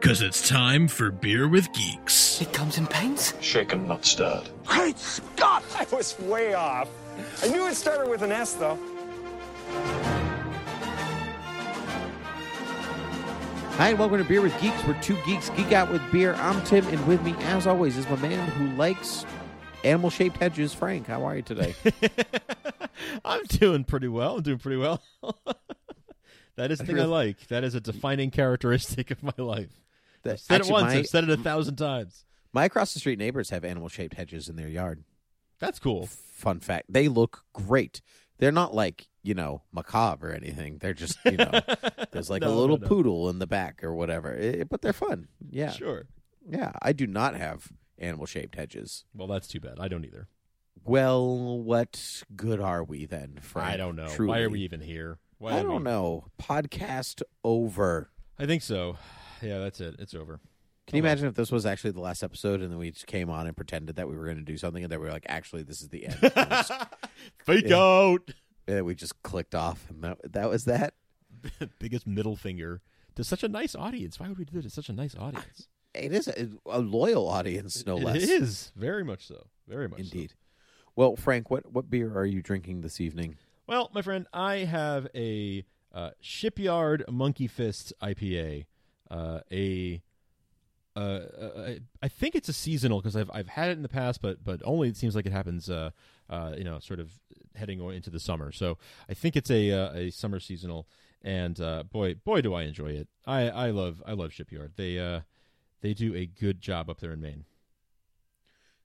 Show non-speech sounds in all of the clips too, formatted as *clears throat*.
Cause it's time for Beer with Geeks. It comes in paints. Shaken, not stirred. Great Scott! I was way off. I knew it started with an S, though. Hi, and welcome to Beer with Geeks, where two geeks geek out with beer. I'm Tim, and with me, as always, is my man who likes animal shaped hedges, Frank. How are you today? *laughs* I'm doing pretty well. I'm doing pretty well. *laughs* that is the I thing I like. That is a defining characteristic of my life. That- I've said actually, it once. my- I've said it a thousand times. My across the street neighbors have animal shaped hedges in their yard. That's cool. Fun fact they look great. They're not like, you know, macabre or anything. They're just, you know, *laughs* there's like a No, no, little no. poodle in the back or whatever. Eh, but they're fun. Yeah. Sure. Yeah. I do not have animal shaped hedges. Well, that's too bad. I don't either. Well, what good are we then, Frank? I don't know. Truly. Why are we even here? Why I don't we- know. Podcast over. I think so. Yeah, that's it. It's over. Can you imagine if this was actually the last episode and then we just came on and pretended that we were going to do something and then we were like, actually, this is the end. Just- *laughs* Fake Yeah. out. and we just clicked off and that, that was that. *laughs* Biggest middle finger to such a nice audience. Why would we do it to such a nice audience? It is a, a loyal audience, no It less. It is. very much so. Very much so. Indeed. Well, Frank, what, what beer are you drinking this evening? Well, my friend, I have a uh, Shipyard Monkey Fist IPA. Uh, a uh, uh, I think it's a seasonal because I've I've had it in the past, but but only it seems like it happens, uh, uh, you know, sort of heading into the summer. So I think it's a uh, a summer seasonal, and uh, boy boy do I enjoy it. I, I love I love Shipyard. They uh they do a good job up there in Maine.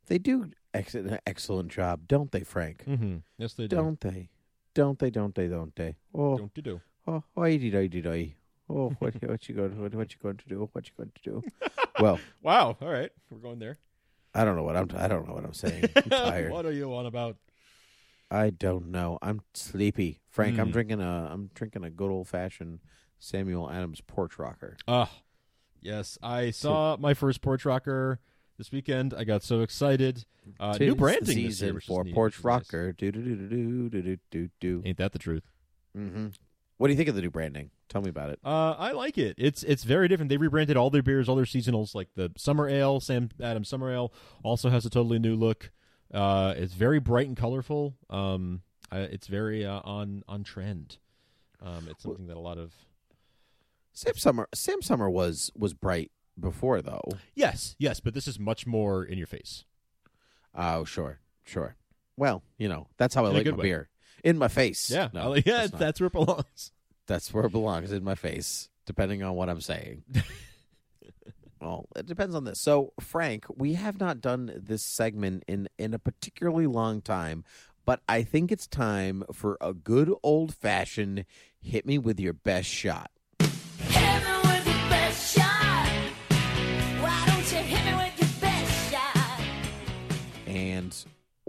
They do ex- an excellent job, don't they, Frank? Mm-hmm. Yes, they do. Don't they? Don't they? Don't they? Don't they? Oh, Don't you do? oh, oi, dee, doi, dee, doi. Oh, *laughs* what, what you going? What, what you going to do? What you going to do? well, *laughs* Wow. All right, we're going there. I don't know what I'm. I don't know what I'm saying. I'm *laughs* tired. what are you on about? I don't know. I'm sleepy, Frank. I'm Hmm. drinking a. I'm drinking a good old fashioned Samuel Adams porch rocker. Ah, yes, I saw my first porch rocker this weekend. I got so excited. Uh, new branding this year, season for porch which is nice. rocker. Do do do do do do do do. Ain't that the truth? Mm-hmm. What do you think of the new branding? Tell me about it. Uh, I like it. It's it's very different. They rebranded all their beers, all their seasonals, like the summer ale. Sam Adams Summer Ale also has a totally new look. Uh, it's very bright and colorful. Um, I, it's very uh, on on trend. Um, it's something that a lot of Sam Summer. Sam Summer was was bright before though. yes, yes, but this is much more in your face. Oh sure, sure. Well, you know that's how I In a like my way. beer. In my face. Yeah, no, yeah, that's, that's where it belongs. that's where it belongs in my face, depending on what I'm saying. *laughs* well, it depends on this. So, Frank, we have not done this segment in in a particularly long time, but I think it's time for a good old fashioned hit me with your best shot.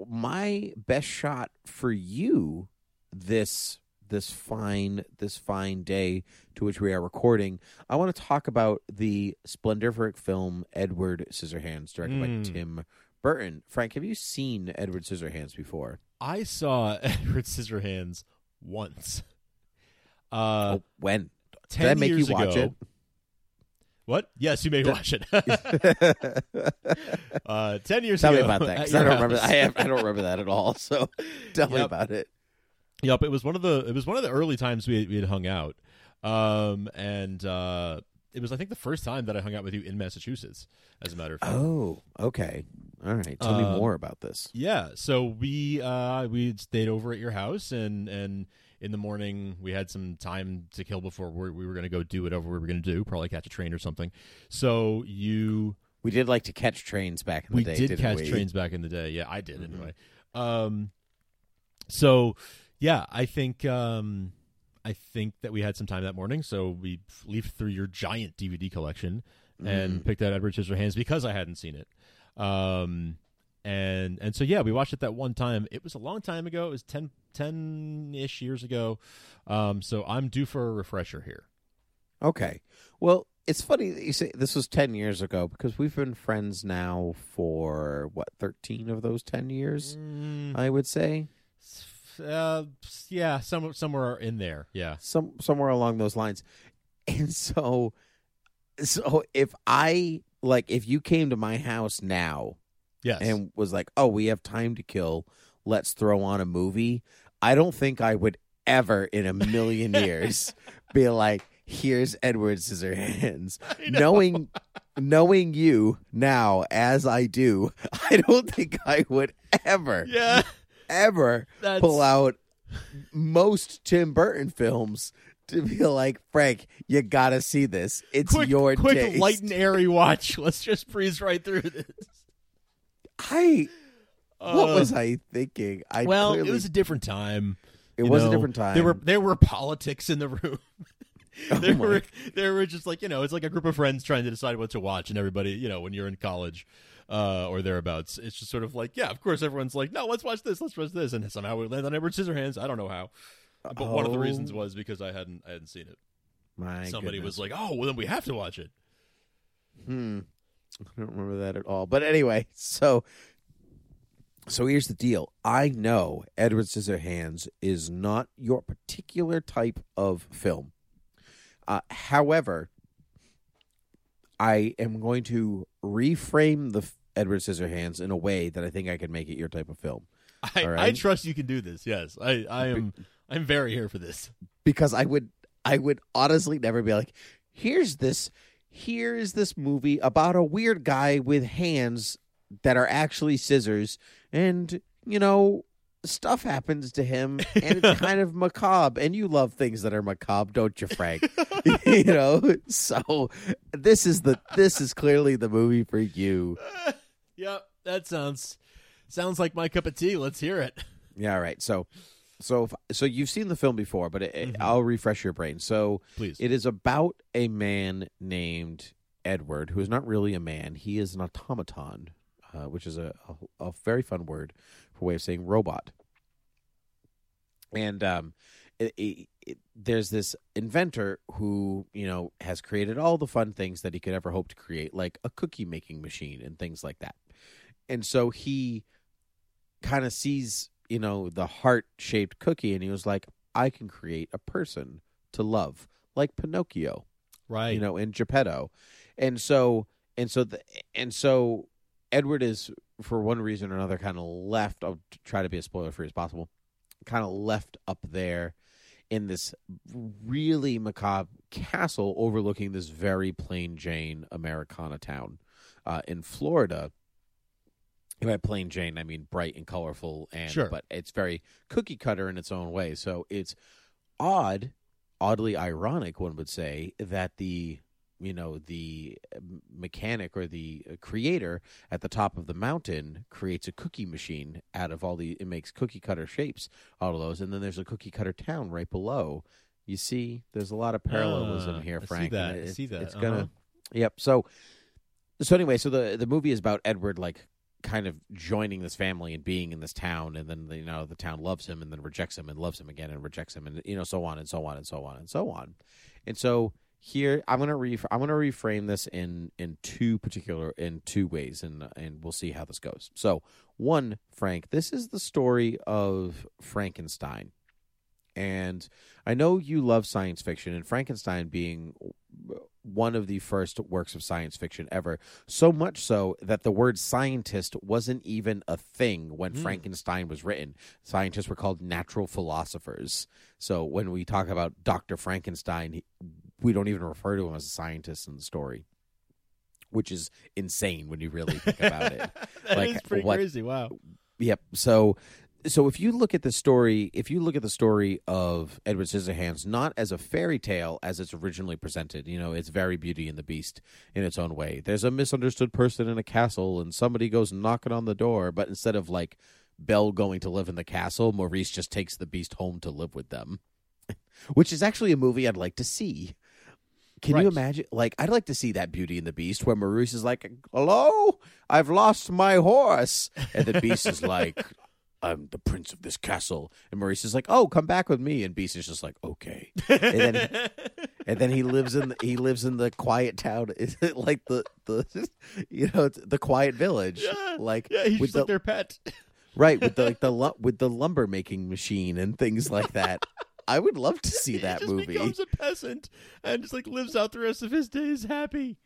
My best shot for you this this fine this fine day to which we are recording, I want to talk about the splendific film Edward Scissorhands, directed by Mm. Tim Burton. Frank, have you seen Edward Scissorhands before? I saw *laughs* Edward Scissorhands once. Uh, oh, when? Did I make you watch ago. What? Yes, you may watch it. *laughs* uh, ten years Tell ago. me about that. 'cause at I *laughs* don't your remember. I have, I don't remember that at all. *laughs* So tell me about it. Yep, it was one of the it was one of the early times we we had hung out, um, and uh, it was I think the first time that I hung out with you in Massachusetts. As a matter of fact. Oh, okay. All right. Tell me Um, more about this. Yeah, so we uh we stayed over at your house and and in the morning. We had some time to kill before we we were going to go do whatever we were going to do, probably catch a train or something. So you We did like to catch trains back in the we day. did catch we? trains back in the day. Yeah, I did Mhm. anyway. Um, so yeah, I think um, I think that we had some time that morning, so we leafed through your giant DVD collection and Mhm. picked out Edward Scissorhands because I hadn't seen it. Um, and and so yeah, we watched it that one time. It was a long time ago. It was 10 10 ish years ago. Um, so I'm due for a refresher here. Okay. Well, it's funny that you say this was 10 years ago because we've been friends now for, what, 13 of those 10 years, Mm, I would say? uh, yeah, some, somewhere in there. Yeah. Some Somewhere along those lines. And so, so if I, like, if you came to my house now Yes. and was like, oh, we have time to kill, let's throw on a movie, I don't think I would ever in a million *laughs* years be like, here's Edward Scissorhands. *laughs* Knowing knowing you now as I do, *laughs* I don't think I would ever, yeah. ever That's- pull out most Tim Burton films to be like, Frank, you gotta see this. It's quick, your quick taste. light and airy watch. Let's just breeze right through this. I what Uh, was I thinking? I well, clearly, it was a different time. it was know. a different time. There were there were politics in the room. *laughs* Oh there my- were there were just like you know it's like a group of friends trying to decide what to watch, and everybody you know when you're in college uh, or thereabouts, it's just sort of like yeah, of course everyone's like no, let's watch this, let's watch this, and somehow we land on Edward Scissorhands. I don't know how, but one of the reasons Oh. was because I hadn't I hadn't seen it. My Somebody goodness. was like, oh, well then we have to watch it. Hmm. I don't remember that at all. But anyway, so so here's the deal. I know Edward Scissorhands is not your particular type of film. Uh, however, I am going to reframe the Edward Scissorhands in a way that I think I can make it your type of film I, All I trust you can do this. Yes, I I am I'm very here for this. because I would I would honestly never be like, here's this here's this movie about a weird guy with hands that are actually scissors and you know stuff happens to him and it's *laughs* kind of macabre and you love things that are macabre don't you frank *laughs* you know so this is the this is clearly the movie for you Yep, that sounds sounds like my cup of tea. Let's hear it. yeah all right so so if, so you've seen the film before but it, Mhm. i'll refresh your brain so Please. It is about a man named Edward, who is not really a man. He is an automaton, uh, which is a, a, a very fun word for way of saying robot. And um, it, it, it, there's this inventor who, you know, has created all the fun things that he could ever hope to create, like a cookie making machine and things like that. And so he kind of sees, you know, the heart shaped cookie, and he was like, I can create a person to love, like Pinocchio, right. you know, in Geppetto, and so and so the, and so Edward is for one reason or another kind of left. I'll try to be as spoiler free as possible. Kind of left up there in this really macabre castle overlooking this very plain Jane Americana town uh, in Florida. And By plain Jane, I mean bright and colorful, and Sure. but it's very cookie cutter in its own way. So it's odd, oddly ironic, one would say, that the you know the uh, mechanic or the uh, creator at the top of the mountain creates a cookie machine out of all the it makes cookie cutter shapes out of those, and then there's a cookie cutter town right below. You see, there's a lot of parallelism Ah, here, I see Frank. that. I see that. It's Uh-huh. gonna. Yep. So, so anyway, so the the movie is about Edward like kind of joining this family and being in this town, and then you know the town loves him and then rejects him and loves him again and rejects him, and you know so on and so on and so on and so on, and so here I'm gonna re I'm gonna reframe this in in two particular in two ways, and and we'll see how this goes. So one, Frank, this is the story of Frankenstein. And I know you love science fiction, and Frankenstein being one of the first works of science fiction ever. So much so that the word scientist wasn't even a thing when Hmm. Frankenstein was written. Scientists were called natural philosophers. So when we talk about Dr. Frankenstein, we don't even refer to him as a scientist in the story, which is insane when you really think about it. *laughs* That Like, is pretty what- crazy. Wow. Yep. So so if you look at the story, if you look at the story of Edward Scissorhands, not as a fairy tale as it's originally presented, you know, it's very Beauty and the Beast in its own way. There's a misunderstood person in a castle, and somebody goes knocking on the door, but instead of like Belle going to live in the castle, Maurice just takes the Beast home to live with them, *laughs* which is actually a movie I'd like to see. Can you imagine? Like, I'd like to see that Beauty and the Beast where Maurice is like, "Hello, I've lost my horse," and the Beast is like, "I'm the prince of this castle," and Maurice is like, "Oh, come back with me," and Beast is just like, "Okay," and then *laughs* and then he lives in the, he lives in the quiet town, *laughs* is it like the the *laughs* you know the quiet village, Yeah. like yeah, he's with the like their pet. right with the like the with the lumber making machine and things like that. I would love to see he that just movie. becomes a peasant and just like lives out the rest of his days happy.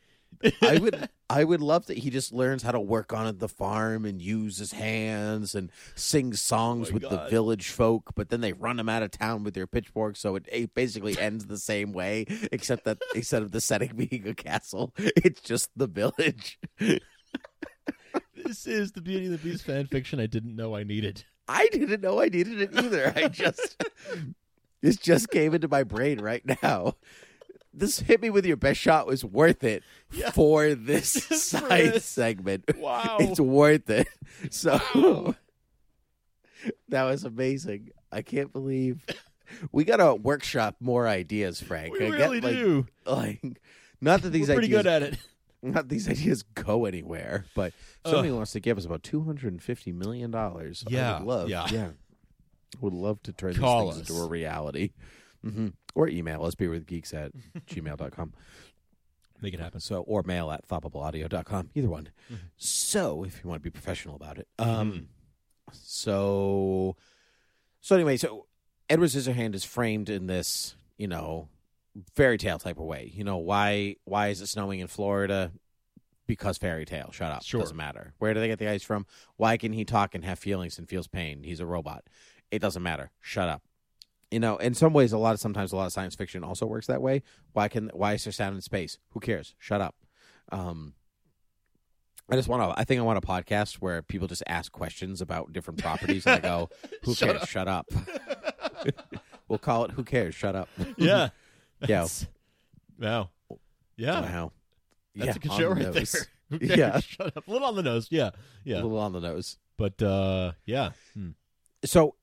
I would *laughs* I would love that he just learns how to work on the farm and use his hands and sing songs Oh with the village folk, but then they run him out of town with their pitchforks, so it, it basically ends the same way, except that *laughs* instead of the setting being a castle, it's just the village. This is the Beauty and the Beast fan fiction I didn't know I needed. I didn't know I needed it either. I just *laughs* this just came into my brain right now. This hit me with your best shot was worth it Yeah. for *laughs* this for side segment. Wow. It's worth it. *laughs* So Wow. *laughs* that was amazing. I can't believe we got to workshop more ideas, Frank. we I really get, like, do. Like, not that these We're pretty ideas, good at it. not these ideas go anywhere, but if somebody wants to give us about two hundred and fifty million dollars. I Yeah, would love, yeah. yeah, would love to turn Call these things us. into a reality. Hmm Or email us, beerwithgeeks at *laughs* gmail.com. Make it happen. So, or mail at thoughtbubble.audio.com. Either one. Mm-hmm. So, if you want to be professional about it. Um, so, so anyway, so Edward Scissorhand is framed in this, you know, fairy tale type of way. You know, why, why is it snowing in Florida? Because fairy tale. Shut up. Sure. Doesn't matter. Where do they get the ice from? Why can he talk and have feelings and feels pain? He's a robot. It doesn't matter. Shut up. You know, in some ways, a lot of sometimes a lot of science fiction also works that way. Why can why is there sound in space? Who cares? Shut up. Um, I just want to. I think I want a podcast where people just ask questions about different properties, and I go, *laughs* "Who Shut cares? up. Shut up." *laughs* we'll call it "Who cares? Shut up." *laughs* Yeah. Yeah. Wow. Yeah. Wow. That's yeah, a good show the right nose. there. Who cares? Yeah. Shut up. A little on the nose. Yeah. Yeah. A little on the nose. But uh yeah. Hmm. so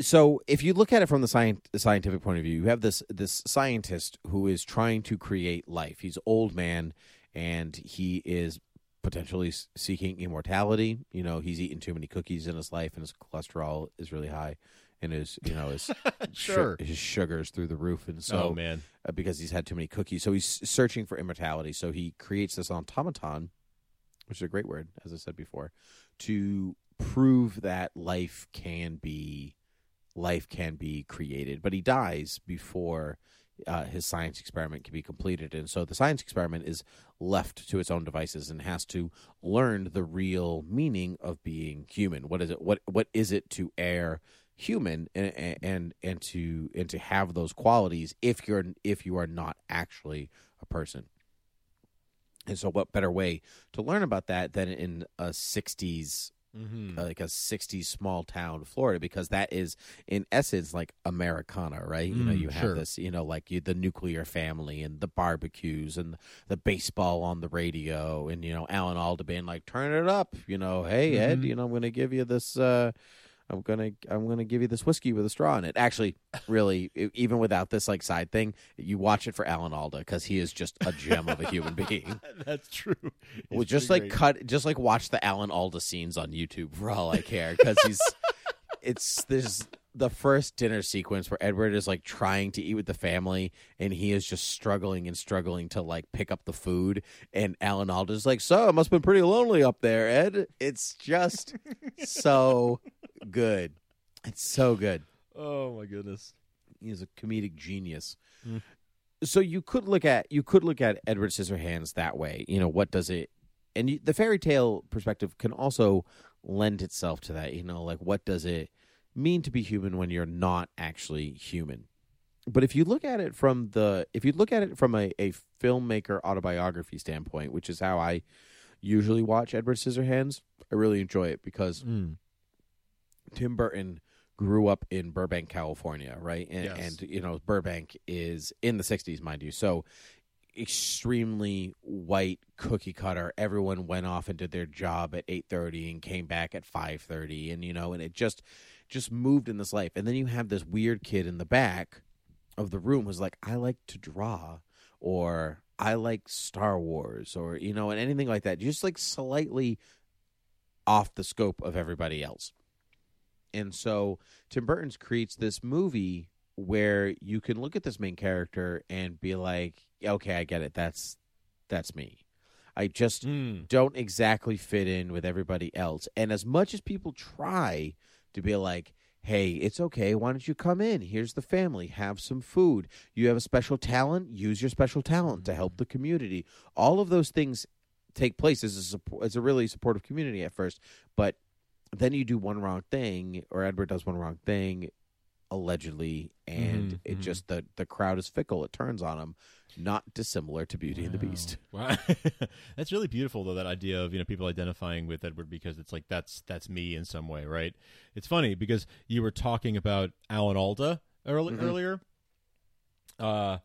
so if you look at it from the scien- scientific point of view you have this this scientist who is trying to create life he's old man and he is potentially seeking immortality you know he's eaten too many cookies in his life and his cholesterol is really high and his you know his *laughs* Sure. his sugar's through the roof and so oh man. uh, because he's had too many cookies. So he's searching for immortality. So he creates this automaton, which is a great word, as I said before, to prove that life can be life can be created. But he dies before uh, his science experiment can be completed, and so the science experiment is left to its own devices and has to learn the real meaning of being human. What is it? What what is it to err? human and, and and to and to have those qualities if you're if you are not actually a person and so what better way to learn about that than in a 60s Mm-hmm. like a 60s small town Florida because that is in essence like Americana right you know Mm, you have sure. this you know like you, the nuclear family and the barbecues and the baseball on the radio and you know Alan Alda being like turn it up you know hey Ed Mhm. you know I'm going to give you this uh I'm gonna I'm gonna give you this whiskey with a straw in it. Actually, really, even without this like side thing, you watch it for Alan Alda because he is just a gem of a human being. *laughs* That's true. Well, just like great. cut, just like watch the Alan Alda scenes on YouTube for all I care because he's. *laughs* it's this the first dinner sequence where Edward is like trying to eat with the family and he is just struggling and struggling to like pick up the food and Alan Alda's like, "So, it must have been pretty lonely up there, Ed." It's just *laughs* so good. It's so good Oh my goodness. he's a comedic genius. Mm. So you could look at you could look at Edward Scissorhands that way. You know what does it? And you, the fairy tale perspective can also lend itself to that. You know, like what does it mean to be human when you're not actually human? But if you look at it from the if you look at it from a, a filmmaker autobiography standpoint, which is how I usually watch Edward Scissorhands, I really enjoy it because Mm. Tim Burton grew up in Burbank, California, right? And, Yes. and you know, Burbank is in the '60s, mind you. So extremely white cookie cutter. Everyone went off and did their job at 8:30 and came back at 5:30 and you know, and it just just moved in this life. And then you have this weird kid in the back of the room who's like, "I like to draw," or "I like Star Wars," or you know, and anything like that. Just like slightly off the scope of everybody else. And so Tim Burton's creates this movie where you can look at this main character and be like, okay, I get it. That's that's me. I just Mm. don't exactly fit in with everybody else. And as much as people try to be like, hey, it's okay. Why don't you come in? Here's the family. Have some food. You have a special talent. Use your special talent to help the community. All of those things take place as a support, as a really supportive community at first, but then you do one wrong thing, or Edward does one wrong thing, allegedly, and Mhm, it mhm. just the the crowd is fickle. It turns on him, not dissimilar to Beauty and the Beast. *laughs* Wow. that's really beautiful though that idea of, you know, people identifying with Edward because it's like that's that's me in some way, right? It's funny because you were talking about Alan Alda early, Mhm. earlier. Uh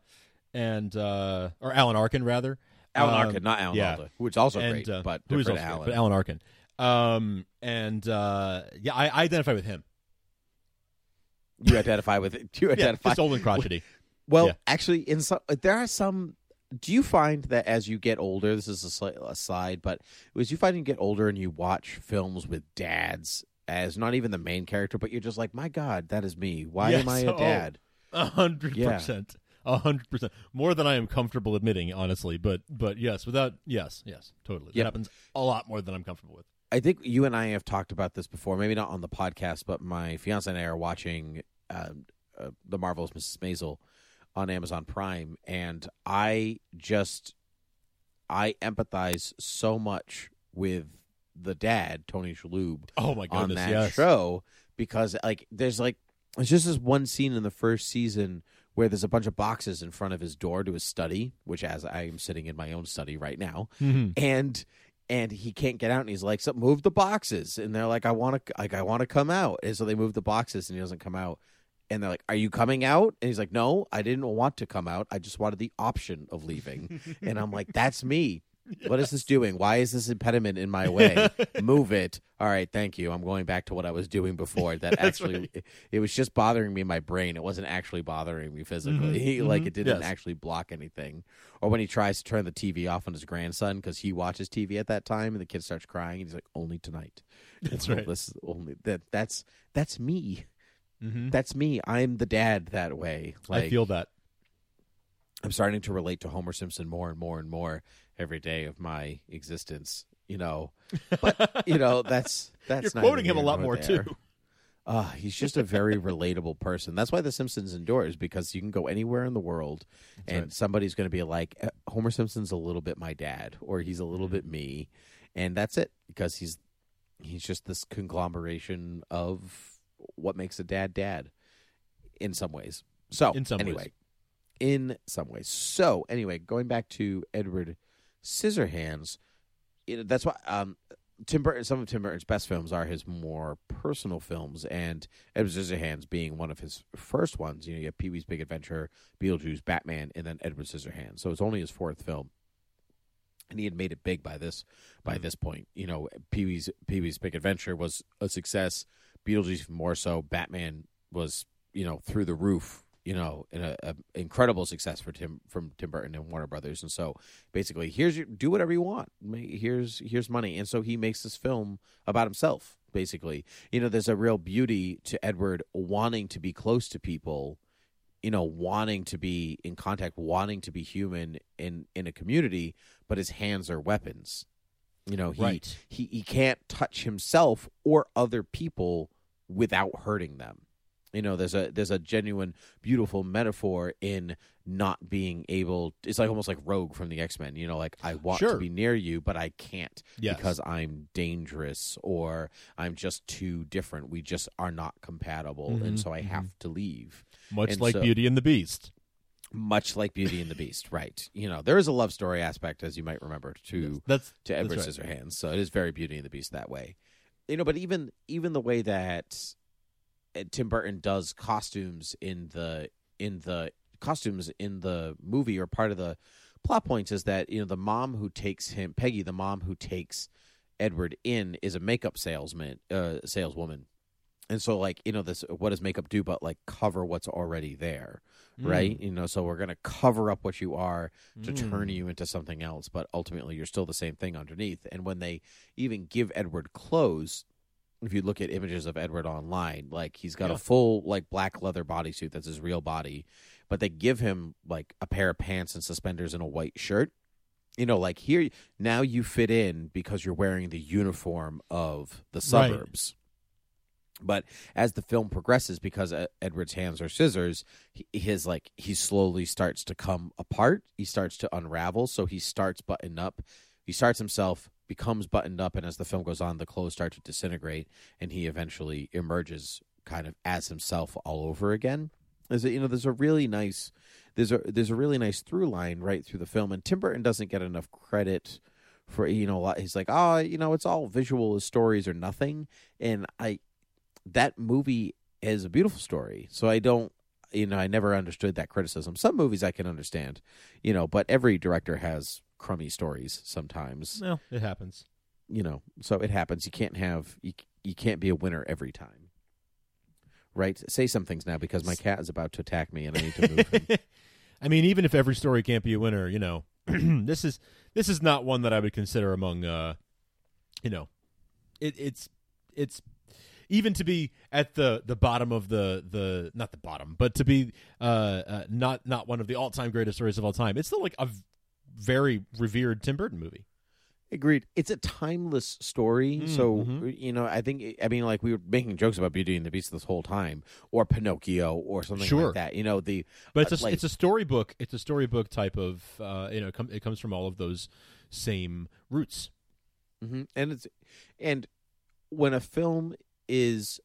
and uh or Alan Arkin rather. Alan Um, Arkin, not Alan yeah. Alda, who's also and, great, uh, but who is also Alan. great, but Alan Arkin. Um and uh yeah, I, I identify with him. You identify with it. You *laughs* Yeah, identify. just old and crotchety. Well, Yeah. actually, in some there are some. Do you find that as you get older, this is a slight aside, but as you find you get older and you watch films with dads as not even the main character, but you're just like, my God, that is me. Why Yes, am I a oh, dad? A hundred percent. A hundred percent. More than I am comfortable admitting, honestly. But but yes, without yes, yes, totally. That Yep. happens a lot more than I'm comfortable with. I think you and I have talked about this before, maybe not on the podcast, but my fiance and I are watching uh, uh, the marvelous Mrs. Maisel on Amazon Prime, and I just I empathize so much with the dad Tony Shalhoub Oh my on goodness, that yes. show because like there's like there's just this one scene in the first season where there's a bunch of boxes in front of his door to his study, which as I am sitting in my own study right now, Mhm. and and he can't get out and he's like so move the boxes. And they're like i want to like i want to come out. And so they move the boxes and he doesn't come out. And they're like are you coming out? And he's like no i didn't want to come out. I just wanted the option of leaving. *laughs* And i'm like that's me *laughs* what is this doing why is this impediment in my way *laughs* move it all right thank you i'm going back to what i was doing before that *laughs* actually it, it was just bothering me in my brain it wasn't actually bothering me physically like mhm, it didn't yes. actually block anything or when he tries to turn the TV off on his grandson because he watches TV at that time, and the kid starts crying, and he's like, "Only tonight." That's right. This is only that. That's that's me. Mm-hmm. That's me. I'm the dad that way. Like I feel that. I'm starting to relate to Homer Simpson more and more and more every day of my existence. You know, *laughs* but you know that's that's You're quoting him a lot more there. too. Uh, he's just a very relatable person. That's why The Simpsons endures because you can go anywhere in the world and right. somebody's going to be like, "Eh, Homer Simpson's a little bit my dad, or he's a little Mm-hmm. bit me, and that's it because he's he's just this conglomeration of what makes a dad dad in some ways. So In some ways. anyway, in some ways. So anyway, going back to Edward Scissorhands, you know, that's why um, Tim Burton. Some of Tim Burton's best films are his more personal films, and Edward Scissorhands being one of his first ones. You know, you have Pee Wee's Big Adventure, Beetlejuice, Batman, and then Edward Scissorhands. So it's only his fourth film, and he had made it big by this by this point. You know, Pee Wee's Pee Wee's Big Adventure was a success. Beetlejuice more so. Batman was you know through the roof. You know, in a, a incredible success for Tim from Tim Burton and Warner Brothers, and so basically, here's your do whatever you want. Here's here's money, and so he makes this film about himself. Basically, you know, there's a real beauty to Edward wanting to be close to people, you know, wanting to be in contact, wanting to be human in in a community, but his hands are weapons. You know, he Right. he he can't touch himself or other people without hurting them. You know, there's a there's a genuine beautiful metaphor in not being able. It's like almost like Rogue from the X Men. You know, like I want to be near you, but I can't Yes. because I'm dangerous or I'm just too different. We just are not compatible, and Mhm, so I have to leave. Much And like so- Beauty and the Beast. Much like Beauty and the Beast, *laughs* right? You know, there is a love story aspect, as you might remember, to That's to Edward that's right. Scissorhands. So it is very Beauty and the Beast that way. You know, but even even the way that Tim Burton does costumes in the in the costumes in the movie or part of the plot points is that you know the mom who takes him Peggy the mom who takes Edward in is a makeup salesman uh saleswoman. And so like you know this what does makeup do but like cover what's already there right? You know so we're going to cover up what you are to turn Mm. you into something else but ultimately you're still the same thing underneath. And when they even give Edward clothes if you look at images of Edward online like he's got Yeah. a full like black leather bodysuit that's his real body but they give him like a pair of pants and suspenders and a white shirt you know like here now you fit in because you're wearing the uniform of the Right. suburbs but as the film progresses because edward's hands are scissors his like he slowly starts to come apart he starts to unravel so he starts buttoned up he starts himself becomes buttoned up and as the film goes on the clothes start to disintegrate and he eventually emerges kind of as himself all over again. Is you know there's a really nice there's a there's a really nice through line right through the film and tim burton doesn't get enough credit for you know he's like oh you know it's all visual stories or nothing and i that movie is a beautiful story so i don't you know i never understood that criticism. Some movies i can understand you know but every director has crummy stories sometimes No, it happens. you know so it happens you can't have you, you can't be a winner every time right say some things now because my cat is about to attack me and i need to move him. *laughs* I mean, even if every story can't be a winner, you know, *clears throat* this is this is not one that I would consider among, uh, you know, it, it's it's even to be at the the bottom of the the not the bottom, but to be uh, uh not not one of the all time greatest stories of all time. It's still like a very revered Tim Burton movie. Agreed. It's a timeless story. Mm, so, mhm. you know, I think, I mean, like we were making jokes about Beauty and the Beast this whole time, or Pinocchio, or something Sure. like that. You know, the. But it's uh, a like- it's a storybook. It's a storybook type of uh, you know it, com- it comes from all of those same roots. Mhm. And it's. And when a film is,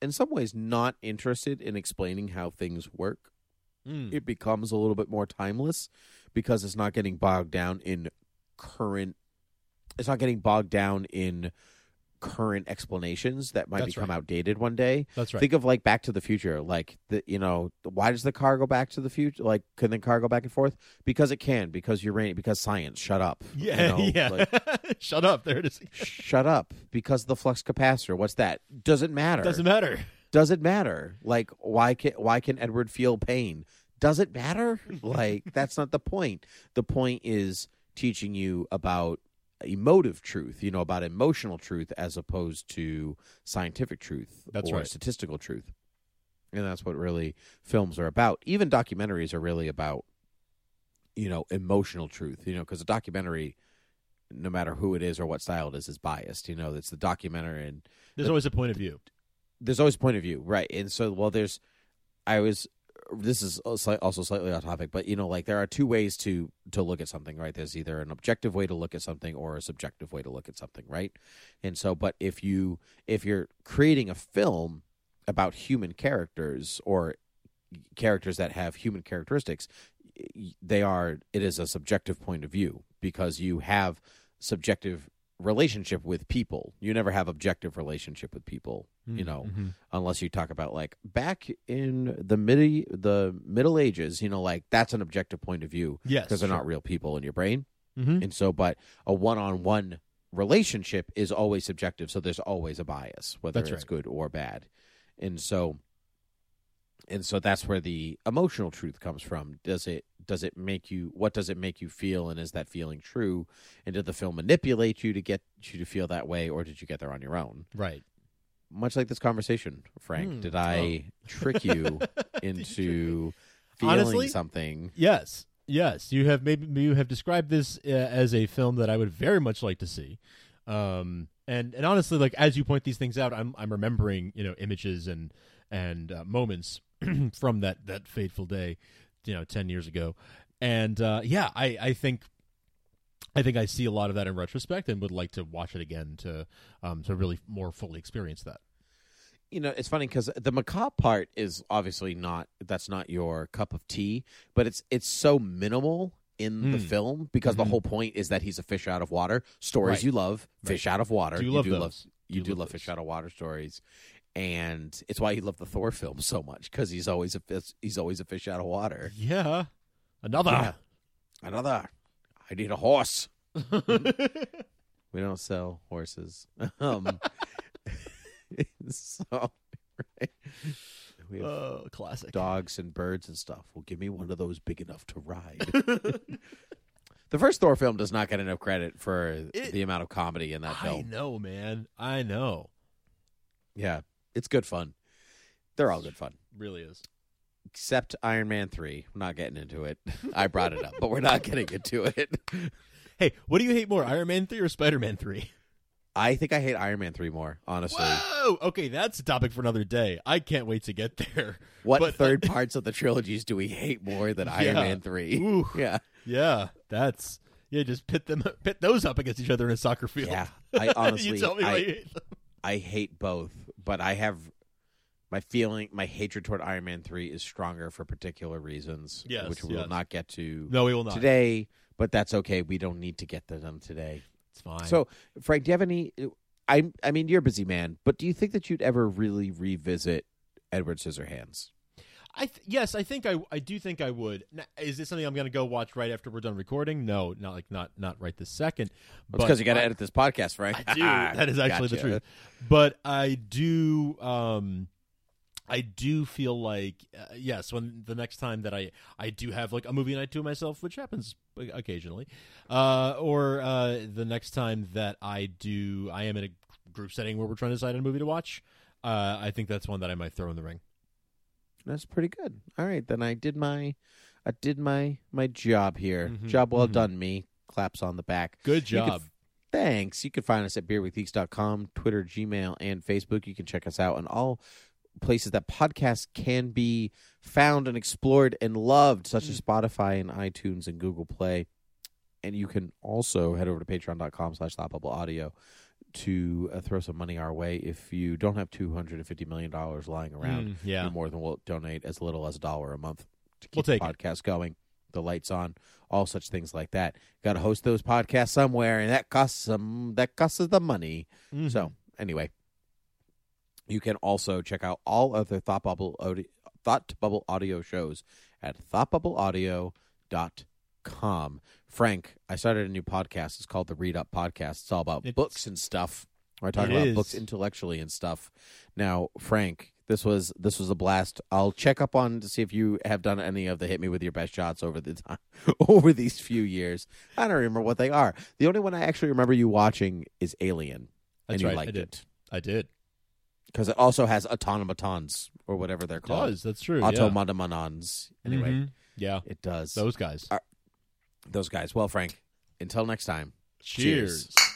in some ways, not interested in explaining how things work, Mm. it becomes a little bit more timeless because it's not getting bogged down in current it's not getting bogged down in current explanations that might That's become right. outdated one day That's right. think of like back to the future like the you know why does the car go back to the future like can the car go back and forth because it can because uranium because science shut up *laughs* you yeah, know, yeah. like, *laughs* Shut up. There it is. shut up because the flux capacitor what's that doesn't matter Doesn't matter. Does it matter? Like why can why can edward feel pain? Does it matter? *laughs* Like that's not the point. The point is teaching you about emotive truth you know about emotional truth as opposed to scientific truth That's or right. statistical truth. And that's what really films are about. Even documentaries are really about you know emotional truth you know because a documentary no matter who it is or what style it is is biased you know it's the documentary and There's always a point of view. There's always point of view, right? And so, well, there's, I was, this is also slightly off topic, but you know, like there are two ways to to look at something, right? There's either an objective way to look at something or a subjective way to look at something, right? And so, but if you if you're creating a film about human characters or characters that have human characteristics, they are it is a subjective point of view because you have subjective relationship with people. You never have objective relationship with people, you know, Mhm. unless you talk about like back in the mid the Middle Ages, you know, like that's an objective point of view Yes, because they're sure. not real people in your brain. Mhm. And so but a one-on-one relationship is always subjective, so there's always a bias whether That's it's right. good or bad. And so and so that's where the emotional truth comes from does it does it make you what does it make you feel and is that feeling true and did the film manipulate you to get you to feel that way or did you get there on your own Right. much like this conversation frank Hmm. did i trick you *laughs* into feeling Honestly? something Yes. Yes. You have maybe you have described this uh, as a film that I would very much like to see. Um, and and honestly, like as you point these things out, I'm I'm remembering you know images and and uh, moments *clears throat* from that that fateful day, you know, ten years ago, and uh, yeah, I I think. I think I see a lot of that in retrospect, and would like to watch it again to um, to really more fully experience that. you know it's funny because the macabre part is obviously not that's not your cup of tea but it's it's so minimal in the Mm. film because the Mhm. whole point is that he's a fish out of water stories Right. you love fish out of water Do you love do those. love you Do do love love fish out of water stories and it's why he loved the Thor film so much because he's always a fish, he's always a fish out of water. Yeah. Another. Yeah. Another. I need a horse. *laughs* we don't sell horses. *laughs* Um, *laughs* so right. we have Oh, classic. dogs and birds and stuff. Well, give me one of those big enough to ride. the first Thor film does not get enough credit for It- the amount of comedy in that I film. I know, man. I know. Yeah, it's good fun. They're all good fun. Really is. Except Iron Man 3. I'm not getting into it. *laughs* I brought it up, but we're not *laughs* getting into it. *laughs* Hey, what do you hate more, Iron Man 3 or Spider Man 3? I think I hate Iron Man 3 more, honestly. Whoa! Okay, that's a topic for another day. I can't wait to get there. What But- third parts of the trilogies do we hate more than Iron Yeah. Man 3? Ooh. Yeah. Yeah, that's yeah. Just pit them, pit those up against each other in a soccer field. Yeah. I honestly you tell me why I, you hate them. I hate both, but I have my feeling my hatred toward Iron Man 3 is stronger for particular reasons, Yes, which we yes. will not get to No, we will not. today, but that's okay. We don't need to get to them today. It's fine. So, Frank, do you have any I I mean, you're a busy man, but do you think that you'd ever really revisit Edward Scissorhands? I th- yes, I think I I do think I would. Now, is this something I'm going to go watch right after we're done recording? No, not like not not right this second. But because you got to edit this podcast, right? I do. *laughs* that is actually the truth. But I do. Um, I do feel like uh, yes, when the next time that I I do have like a movie night to myself, which happens occasionally, uh, or uh, the next time that I do, I am in a group setting where we're trying to decide on a movie to watch. Uh, I think that's one that I might throw in the ring. That's pretty good. All right, then I did my I did my my job here. Mhm, Job well mhm. done, me. Claps on the back. Good job. Thanks. You can find us at beerwithgeeks.com, Twitter, Gmail, and Facebook. You can check us out on all places that podcasts can be found and explored and loved, such as Spotify and iTunes and Google Play. And you can also head over to patreon.com slash audio to uh, throw some money our way. If you don't have $250 million lying around, Mm, yeah. more than will donate as little as a dollar a month to keep We'll the it. podcast going, the lights on, all such things like that. Got to host those podcasts somewhere, and that costs some. That costs us the money. Mhm. So anyway, you can also check out all other Thought Bubble audio, Thought Bubble audio shows at thoughtbubbleaudio.com. Frank, I started a new podcast. It's called the Read Up Podcast. It's all about It's- books and stuff. I talk about is. books intellectually and stuff. Now, Frank, this was this was a blast. I'll check up on to see if you have done any of the hit me with your best shots over the time *laughs* over these few years. I don't remember what they are. The only one I actually remember you watching is Alien, and you right. I liked did. it I did. because it also has automatons or whatever they're It called. does. That's true. yeah. Automatonons. Anyway, Mhm. Yeah. it does. Those guys. Those guys. Well, Frank, until next time. Cheers. cheers.